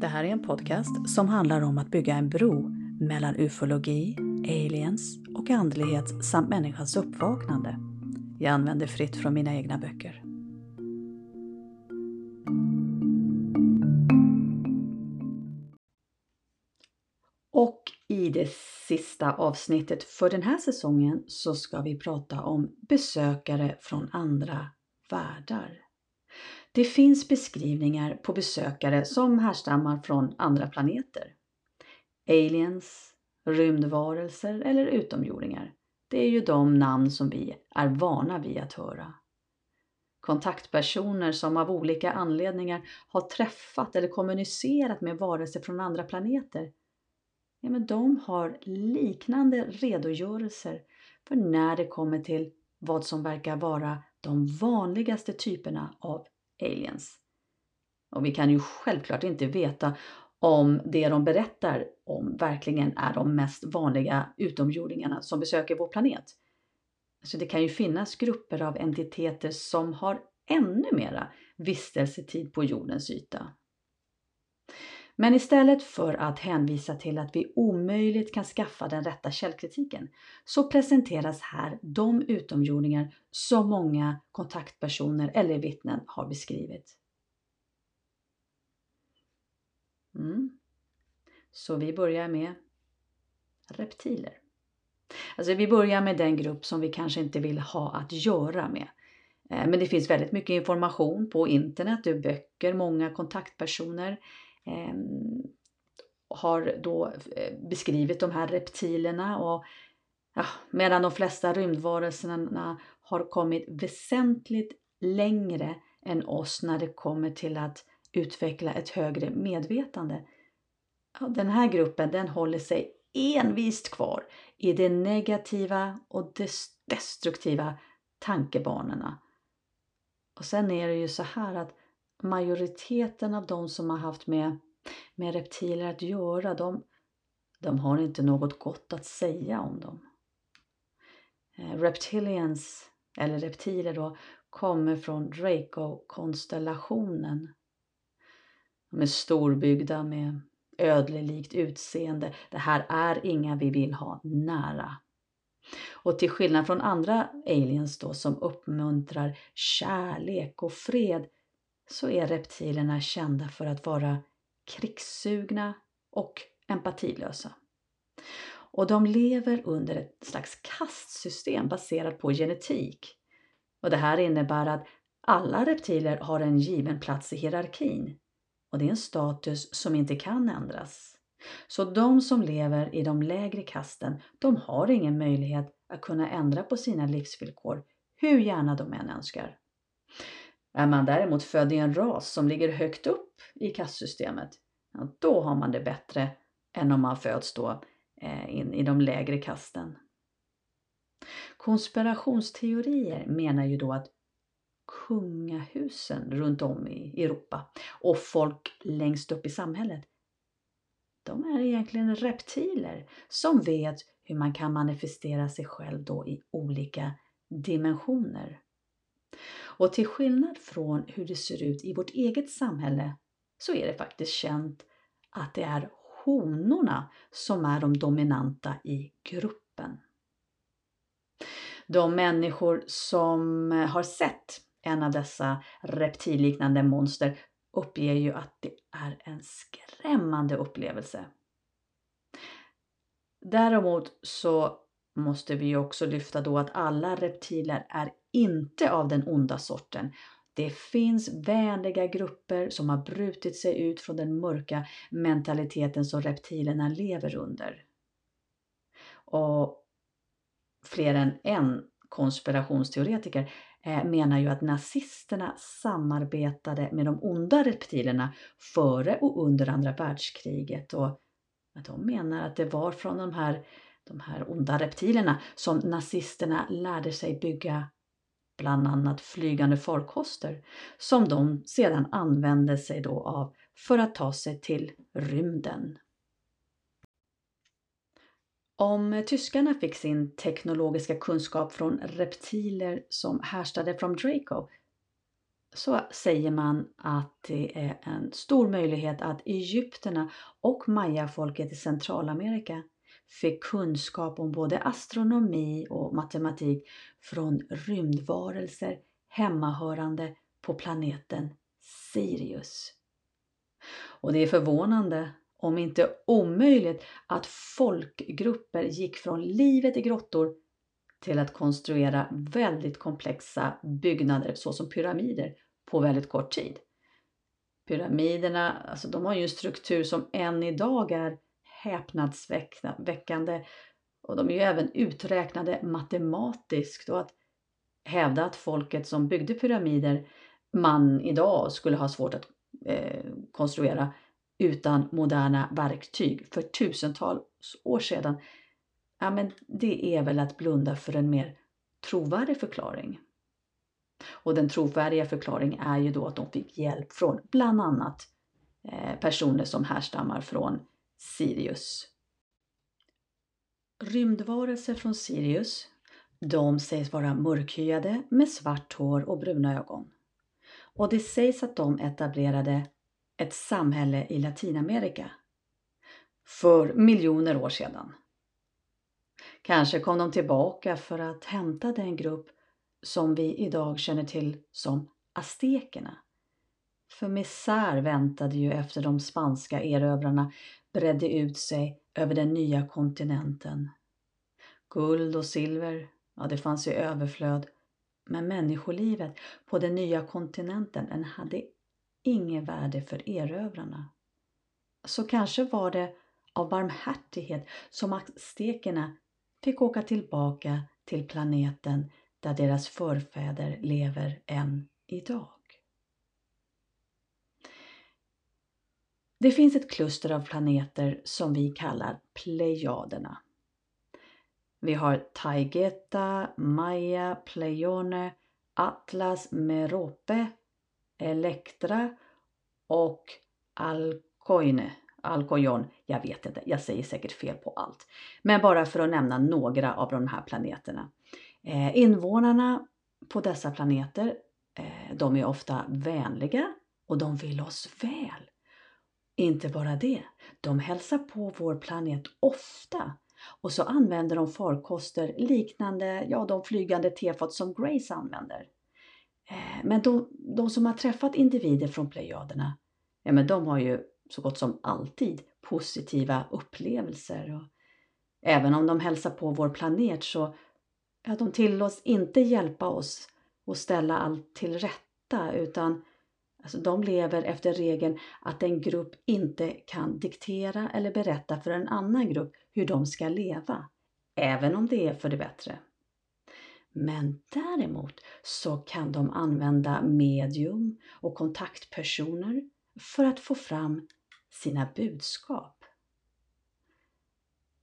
Det här är en podcast som handlar om att bygga en bro mellan ufologi, aliens och andlighet samt människans uppvaknande. Jag använder fritt från mina egna böcker. Och i det sista avsnittet för den här säsongen så ska vi prata om besökare från andra världar. Det finns beskrivningar på besökare som härstammar från andra planeter. Aliens, rymdvarelser eller utomjordingar. Det är ju de namn som vi är vana vid att höra. Kontaktpersoner som av olika anledningar har träffat eller kommunicerat med varelser från andra planeter. Ja, men de har liknande redogörelser för när det kommer till vad som verkar vara de vanligaste typerna av aliens. Och vi kan ju självklart inte veta om det de berättar om verkligen är de mest vanliga utomjordingarna som besöker vår planet. Så det kan ju finnas grupper av entiteter som har ännu mera vistelsetid på jordens yta. Men istället för att hänvisa till att vi omöjligt kan skaffa den rätta källkritiken så presenteras här de utomjordingar som många kontaktpersoner eller vittnen har beskrivit. Mm. Så vi börjar med reptiler. Alltså vi börjar med den grupp som vi kanske inte vill ha att göra med. Eh, men det finns väldigt mycket information på internet, ur böcker, många kontaktpersoner Ehm, har då eh, beskrivit de här reptilerna och ja, medan de flesta rymdvarelserna har kommit väsentligt längre än oss när det kommer till att utveckla ett högre medvetande. Ja, den här gruppen den håller sig envist kvar i de negativa och destruktiva tankebanorna. Och sen är det ju så här att majoriteten av de som har haft med, med reptiler att göra, de, de har inte något gott att säga om dem. Eh, reptilians, eller reptiler då, kommer från Draco-konstellationen. De är storbyggda med ödlelikt utseende. Det här är inga vi vill ha nära. Och till skillnad från andra aliens då som uppmuntrar kärlek och fred så är reptilerna kända för att vara krigssugna och empatilösa. Och de lever under ett slags kastsystem baserat på genetik. Och det här innebär att alla reptiler har en given plats i hierarkin. Och det är en status som inte kan ändras. Så de som lever i de lägre kasten, de har ingen möjlighet att kunna ändra på sina livsvillkor hur gärna de än önskar. Är man däremot född i en ras som ligger högt upp i kastsystemet, ja, då har man det bättre än om man föds då eh, in i de lägre kasten. Konspirationsteorier menar ju då att kungahusen runt om i Europa och folk längst upp i samhället, de är egentligen reptiler som vet hur man kan manifestera sig själv då i olika dimensioner. Och till skillnad från hur det ser ut i vårt eget samhälle så är det faktiskt känt att det är honorna som är de dominanta i gruppen. De människor som har sett en av dessa reptilliknande monster uppger ju att det är en skrämmande upplevelse. Däremot så måste vi också lyfta då att alla reptiler är inte av den onda sorten. Det finns vänliga grupper som har brutit sig ut från den mörka mentaliteten som reptilerna lever under. Och fler än en konspirationsteoretiker eh, menar ju att nazisterna samarbetade med de onda reptilerna före och under andra världskriget och de menar att det var från de här, de här onda reptilerna som nazisterna lärde sig bygga bland annat flygande farkoster som de sedan använde sig då av för att ta sig till rymden. Om tyskarna fick sin teknologiska kunskap från reptiler som härstade från Draco så säger man att det är en stor möjlighet att egyptierna och mayafolket i Centralamerika fick kunskap om både astronomi och matematik från rymdvarelser hemmahörande på planeten Sirius. Och det är förvånande, om inte omöjligt, att folkgrupper gick från livet i grottor till att konstruera väldigt komplexa byggnader såsom pyramider på väldigt kort tid. Pyramiderna, alltså de har ju en struktur som än idag är häpnadsväckande och de är ju även uträknade matematiskt och att hävda att folket som byggde pyramider man idag skulle ha svårt att eh, konstruera utan moderna verktyg för tusentals år sedan, ja men det är väl att blunda för en mer trovärdig förklaring. Och den trovärdiga förklaringen är ju då att de fick hjälp från bland annat eh, personer som härstammar från Sirius. Rymdvarelser från Sirius, de sägs vara mörkhyade med svart hår och bruna ögon. Och det sägs att de etablerade ett samhälle i Latinamerika för miljoner år sedan. Kanske kom de tillbaka för att hämta den grupp som vi idag känner till som aztekerna. För misär väntade ju efter de spanska erövrarna bredde ut sig över den nya kontinenten. Guld och silver, ja det fanns i överflöd, men människolivet på den nya kontinenten den hade inget värde för erövrarna. Så kanske var det av barmhärtighet som aztekerna fick åka tillbaka till planeten där deras förfäder lever än idag. Det finns ett kluster av planeter som vi kallar Plejaderna. Vi har Taigeta, Maya, Pleione, Atlas, Merope, Elektra och Alcoine. Alcoyon, jag vet inte, jag säger säkert fel på allt. Men bara för att nämna några av de här planeterna. Eh, invånarna på dessa planeter, eh, de är ofta vänliga och de vill oss väl. Inte bara det, de hälsar på vår planet ofta och så använder de farkoster liknande ja, de flygande tefat som Grace använder. Eh, men de, de, som har träffat individer från Plejaderna, ja, men de har ju så gott som alltid positiva upplevelser. Och även om de hälsar på vår planet så ja, de tillåts inte hjälpa oss och ställa allt till rätta utan alltså, de lever efter regeln att en grupp inte kan diktera eller berätta för en annan grupp hur de ska leva, även om det är för det bättre. Men däremot så kan de använda medium och kontaktpersoner för att få fram sina budskap.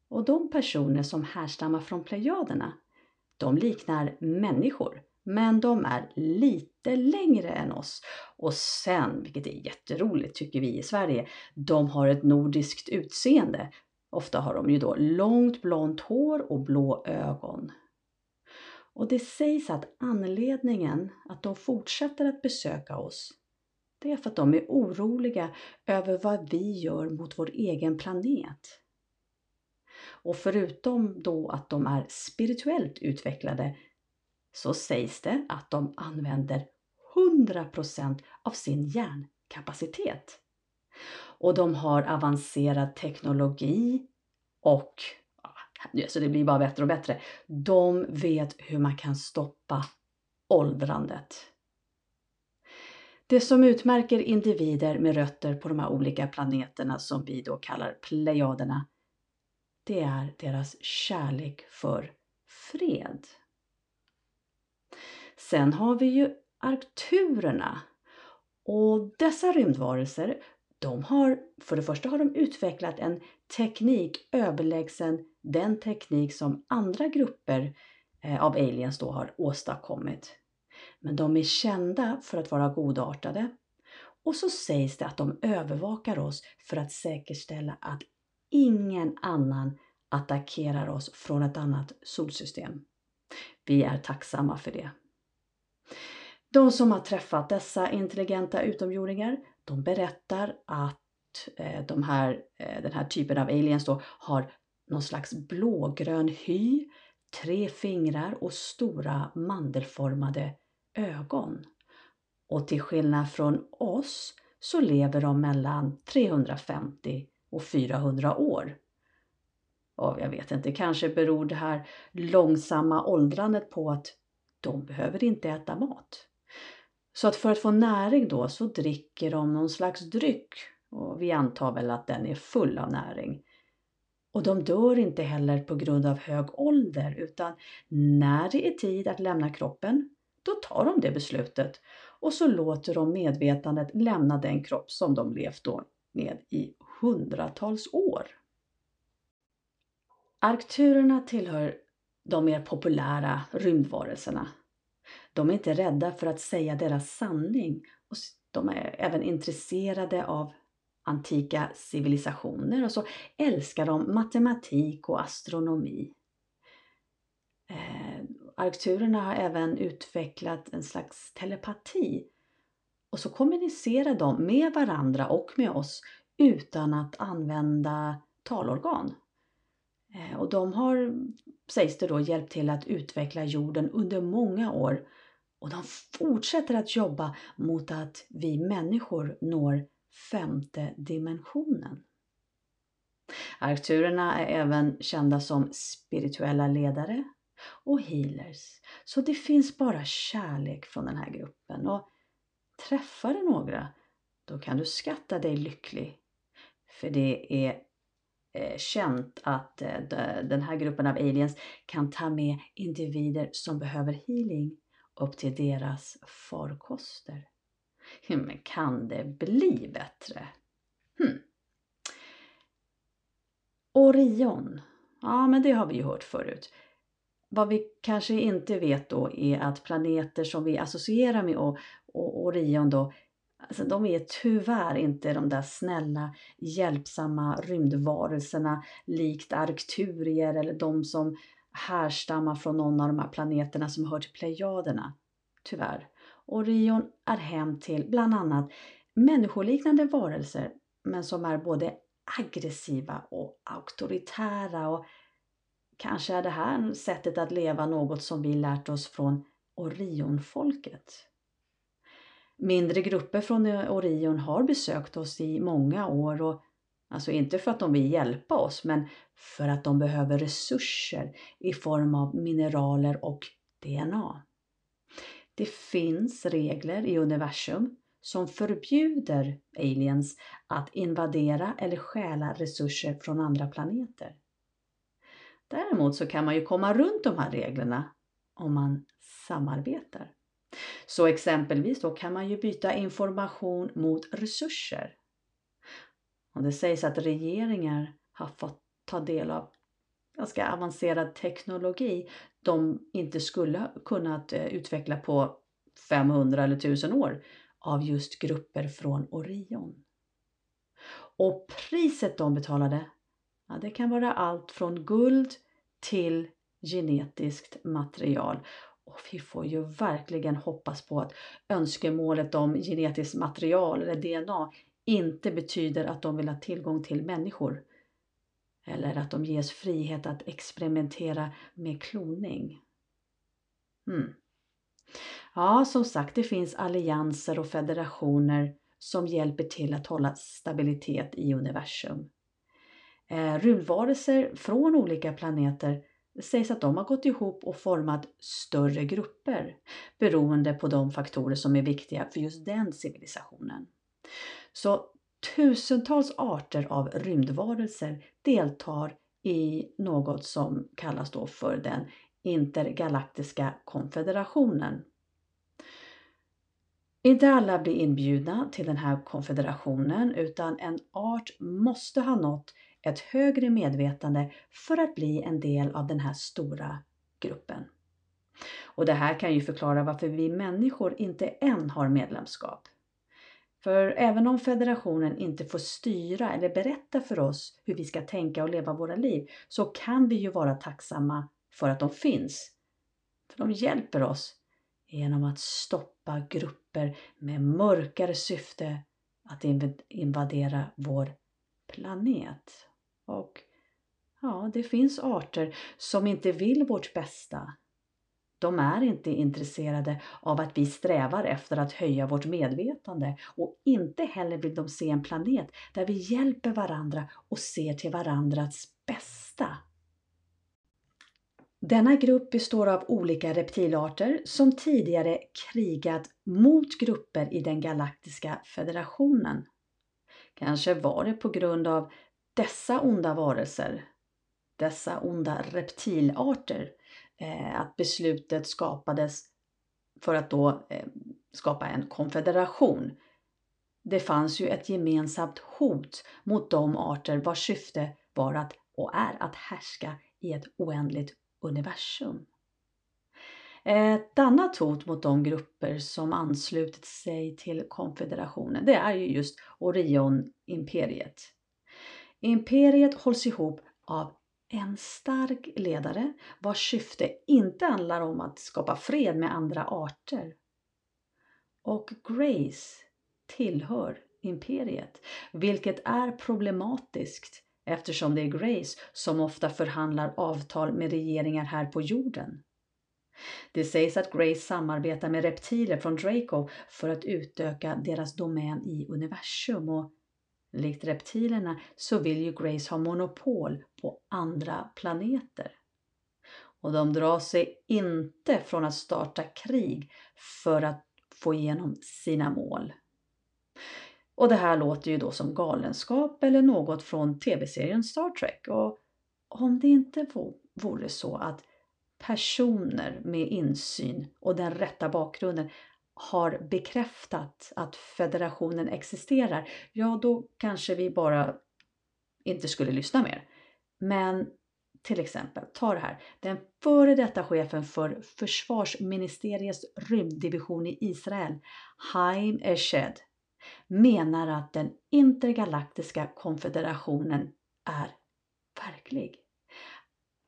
Och de personer som härstammar från plejaderna de liknar människor, men de är lite längre än oss. Och sen, vilket är jätteroligt tycker vi i Sverige, de har ett nordiskt utseende. Ofta har de ju då långt blont hår och blå ögon. Och det sägs att anledningen att de fortsätter att besöka oss, det är för att de är oroliga över vad vi gör mot vår egen planet. Och förutom då att de är spirituellt utvecklade så sägs det att de använder 100% av sin hjärnkapacitet. Och de har avancerad teknologi och så det blir bara bättre och bättre. De vet hur man kan stoppa åldrandet. Det som utmärker individer med rötter på de här olika planeterna som vi då kallar plejaderna det är deras kärlek för fred. Sen har vi ju arkturerna och dessa rymdvarelser de har, för det första har de utvecklat en teknik överlägsen den teknik som andra grupper eh, av aliens då har åstadkommit. Men de är kända för att vara godartade och så sägs det att de övervakar oss för att säkerställa att ingen annan attackerar oss från ett annat solsystem. Vi är tacksamma för det. De som har träffat dessa intelligenta utomjordingar, de berättar att eh, de här, eh, den här typen av aliens då har någon slags blågrön hy, tre fingrar och stora mandelformade ögon. Och till skillnad från oss så lever de mellan 350 och 400 år. Och jag vet inte, kanske beror det här långsamma åldrandet på att de behöver inte äta mat. Så att för att få näring då så dricker de någon slags dryck och vi antar väl att den är full av näring. Och de dör inte heller på grund av hög ålder utan när det är tid att lämna kroppen, då tar de det beslutet och så låter de medvetandet lämna den kropp som de levt då med i hundratals år. Arkturerna tillhör de mer populära rymdvarelserna. De är inte rädda för att säga deras sanning och de är även intresserade av antika civilisationer och så älskar de matematik och astronomi. Eh, Arkturerna har även utvecklat en slags telepati och så kommunicerar de med varandra och med oss utan att använda talorgan. Eh, och de har, sägs det då, hjälpt till att utveckla jorden under många år och de fortsätter att jobba mot att vi människor når femte dimensionen. Arkturerna är även kända som spirituella ledare och healers. Så det finns bara kärlek från den här gruppen. Och träffar du några, då kan du skatta dig lycklig. För det är Eh, känt att eh, den här gruppen av aliens kan ta med individer som behöver healing upp till deras farkoster. Men kan det bli bättre? Hmm. Orion. Ja, men det har vi ju hört förut. Vad vi kanske inte vet då är att planeter som vi associerar med Orion då, alltså de är tyvärr inte de där snälla, hjälpsamma rymdvarelserna likt arkturier eller de som härstammar från någon av de här planeterna som hör till Plejaderna. Tyvärr. Orion är hem till bland annat människoliknande varelser men som är både aggressiva och auktoritära och kanske är det här sättet att leva något som vi lärt oss från Orionfolket. Mindre grupper från Orion har besökt oss i många år och Alltså inte för att de vill hjälpa oss men för att de behöver resurser i form av mineraler och DNA. Det finns regler i universum som förbjuder aliens att invadera eller stjäla resurser från andra planeter. Däremot så kan man ju komma runt de här reglerna om man samarbetar. Så exempelvis då kan man ju byta information mot resurser. Och det sägs att regeringar har fått ta del av ganska avancerad teknologi de inte skulle ha kunnat eh, utveckla på 500 eller 1000 år av just grupper från Orion. Och priset de betalade, ja, det kan vara allt från guld till genetiskt material. Och vi får ju verkligen hoppas på att önskemålet om genetiskt material eller DNA inte betyder att de vill ha tillgång till människor. Eller att de ges frihet att experimentera med kloning. Mm. Ja, som sagt, det finns allianser och federationer som hjälper till att hålla stabilitet i universum. Eh, rymdvarelser från olika planeter sägs att de har gått ihop och format större grupper beroende på de faktorer som är viktiga för just den civilisationen. Så tusentals arter av rymdvarelser deltar i något som kallas då för den intergalaktiska konfederationen. Inte alla blir inbjudna till den här konfederationen utan en art måste ha nått ett högre medvetande för att bli en del av den här stora gruppen. Och det här kan ju förklara varför vi människor inte än har medlemskap. För även om federationen inte får styra eller berätta för oss hur vi ska tänka och leva våra liv så kan vi ju vara tacksamma för att de finns. För de hjälper oss genom att stoppa grupper med mörkare syfte att invadera vår planet. Och ja, det finns arter som inte vill vårt bästa. De är inte intresserade av att vi strävar efter att höja vårt medvetande och inte heller vill de se en planet där vi hjälper varandra och ser till varandras bästa. Denna grupp består av olika reptilarter som tidigare krigat mot grupper i den galaktiska federationen. Kanske var det på grund av dessa onda varelser, dessa onda reptilarter, eh, att beslutet skapades för att då eh, skapa en konfederation. Det fanns ju ett gemensamt hot mot de arter vars syfte var att och är att härska i ett oändligt universum. Eh, ett annat hot mot de grupper som anslutit sig till konfederationen det är ju just Orion-imperiet. Imperiet hålls ihop av en stark ledare vars syfte inte handlar om att skapa fred med andra arter. Och Grace tillhör imperiet, vilket är problematiskt eftersom det är Grace som ofta förhandlar avtal med regeringar här på jorden. Det sägs att Grace samarbetar med reptiler från Draco för att utöka deras domän i universum och likt reptilerna så vill ju Grace ha monopol på andra planeter. Och de drar sig inte från att starta krig för att få igenom sina mål. Och det här låter ju då som galenskap eller något från tv-serien Star Trek. Och om det inte vore så att personer med insyn och den rätta bakgrunden har bekräftat att federationen existerar, ja då kanske vi bara inte skulle lyssna mer. Men till exempel, ta det här. Den före detta chefen för försvarsministeriets rymddivision i Israel, Haim Eshed, menar att den intergalaktiska konfederationen är verklig.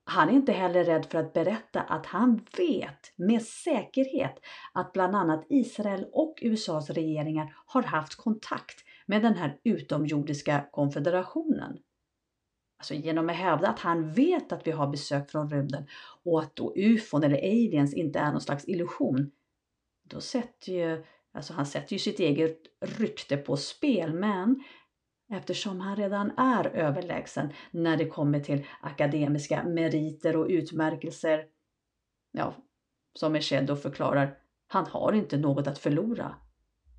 Han är inte heller rädd för att berätta att han vet med säkerhet att bland annat Israel och USAs regeringar har haft kontakt med den här utomjordiska konfederationen. Alltså genom att hävda att han vet att vi har besök från rymden och att då ufon eller aliens inte är någon slags illusion. Då sätter ju, alltså han sätter ju sitt eget rykte på spel men eftersom han redan är överlägsen när det kommer till akademiska meriter och utmärkelser. Ja, som Echedo förklarar, han har inte något att förlora.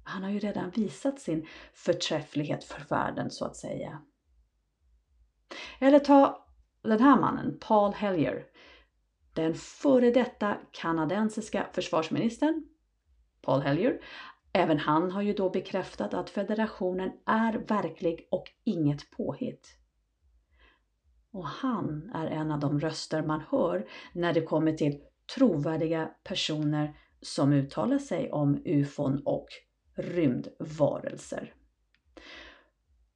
Han har ju redan visat sin förträfflighet för världen så att säga. Eller ta den här mannen, Paul Hellier. Den före detta kanadensiska försvarsministern, Paul Hellier Även han har ju då bekräftat att federationen är verklig och inget påhitt. Och han är en av de röster man hör när det kommer till trovärdiga personer som uttalar sig om ufon och rymdvarelser.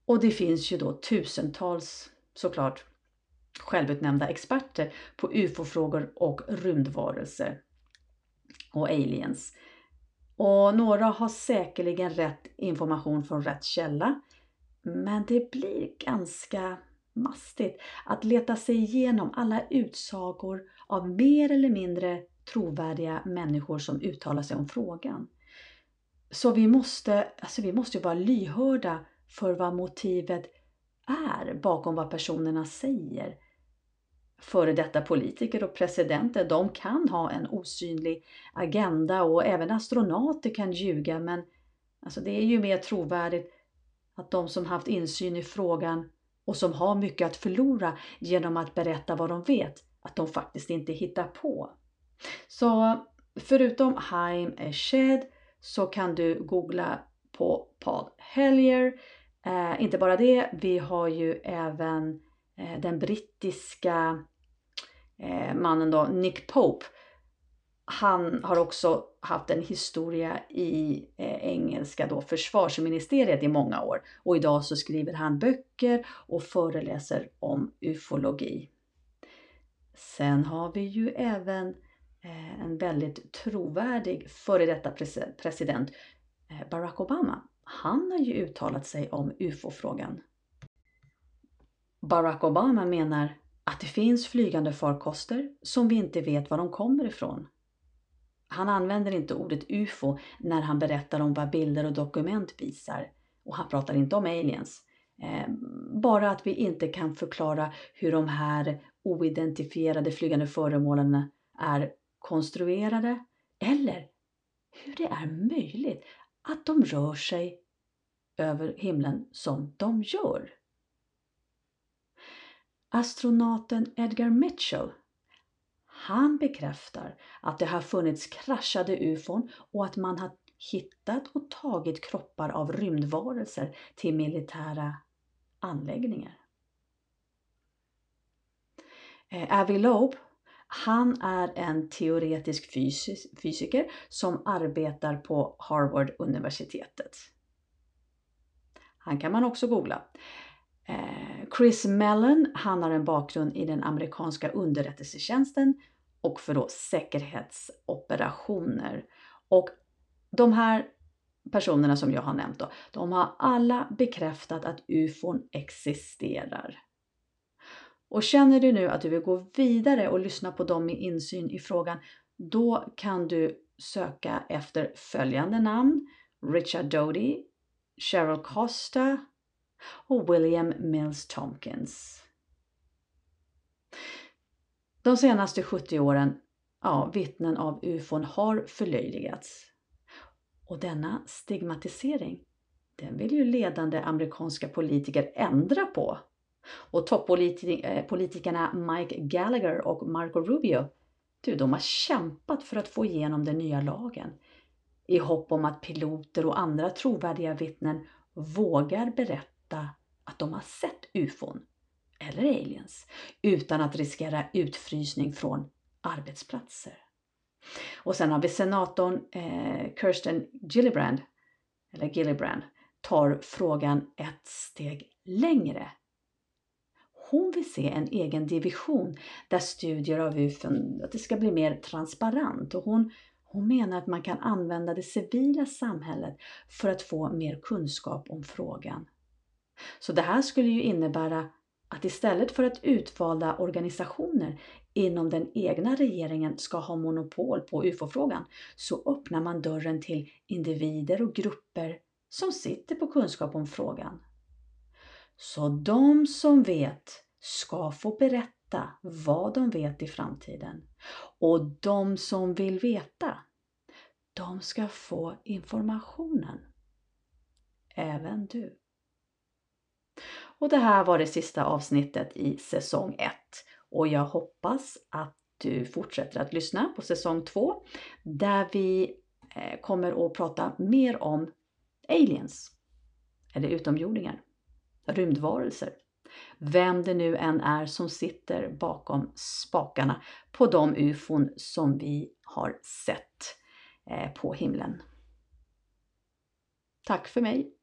Och det finns ju då tusentals, såklart, självutnämnda experter på ufo-frågor och rymdvarelser och aliens och några har säkerligen rätt information från rätt källa. Men det blir ganska mastigt att leta sig igenom alla utsagor av mer eller mindre trovärdiga människor som uttalar sig om frågan. Så vi måste, alltså vi måste vara lyhörda för vad motivet är bakom vad personerna säger före detta politiker och presidenter, de kan ha en osynlig agenda och även astronauter kan ljuga men alltså det är ju mer trovärdigt att de som haft insyn i frågan och som har mycket att förlora genom att berätta vad de vet, att de faktiskt inte hittar på. Så förutom Haim Eshed så kan du googla på Paul Hellier. Eh, inte bara det, vi har ju även eh, den brittiska Eh, mannen då, Nick Pope. han har också haft en historia i eh, engelska då, försvarsministeriet i många år och idag så skriver han böcker och föreläser om ufologi. Sen har vi ju även eh, en väldigt trovärdig före detta president, eh, Barack Obama. Han har ju uttalat sig om ufo-frågan. Barack Obama menar att det finns flygande farkoster som vi inte vet var de kommer ifrån. Han använder inte ordet UFO när han berättar om vad bilder och dokument visar. Och han pratar inte om aliens. Eh, bara att vi inte kan förklara hur de här oidentifierade flygande föremålen är konstruerade eller hur det är möjligt att de rör sig över himlen som de gör. Astronauten Edgar Mitchell han bekräftar att det har funnits kraschade ufon och att man har hittat och tagit kroppar av rymdvarelser till militära anläggningar. Eh, Avi Loeb, han är en teoretisk fysiker som arbetar på Harvard-universitetet. Han kan man också googla. Eh, Chris Mellon, han har en bakgrund i den amerikanska underrättelsetjänsten och för då säkerhetsoperationer. Och de här personerna som jag har nämnt då, de har alla bekräftat att ufon existerar. Och känner du nu att du vill gå vidare och lyssna på dem med insyn i frågan, då kan du söka efter följande namn. Richard Doty, Cheryl Costa och William Mills Tompkins. De senaste 70 åren, ja, vittnen av ufon har förlöjligats. Och denna stigmatisering, den vill ju ledande amerikanska politiker ändra på. Och toppolitikerna eh, Mike Gallagher och Marco Rubio, du, de har kämpat för att få igenom den nya lagen i hopp om att piloter och andra trovärdiga vittnen vågar berätta att de har sett ufon eller aliens utan att riskera utfrysning från arbetsplatser. Och sen har vi senatorn eh, Kirsten Gillibrand, eller Gillibrand, tar frågan ett steg längre. Hon vill se en egen division där studier av UFOn att det ska bli mer transparent och hon, hon menar att man kan använda det civila samhället för att få mer kunskap om frågan. Så det här skulle ju innebära att istället för att utvalda organisationer inom den egna regeringen ska ha monopol på UFO-frågan så öppnar man dörren till individer och grupper som sitter på kunskap om frågan. Så de som vet ska få berätta vad de vet i framtiden. Och de som vill veta, de ska få informationen. Även du. Och det här var det sista avsnittet i säsong 1 och jag hoppas att du fortsätter att lyssna på säsong 2 där vi eh, kommer att prata mer om aliens eller utomjordingar, rymdvarelser. Vem det nu än är som sitter bakom spakarna på de ufon som vi har sett eh, på himlen. Tack för mig!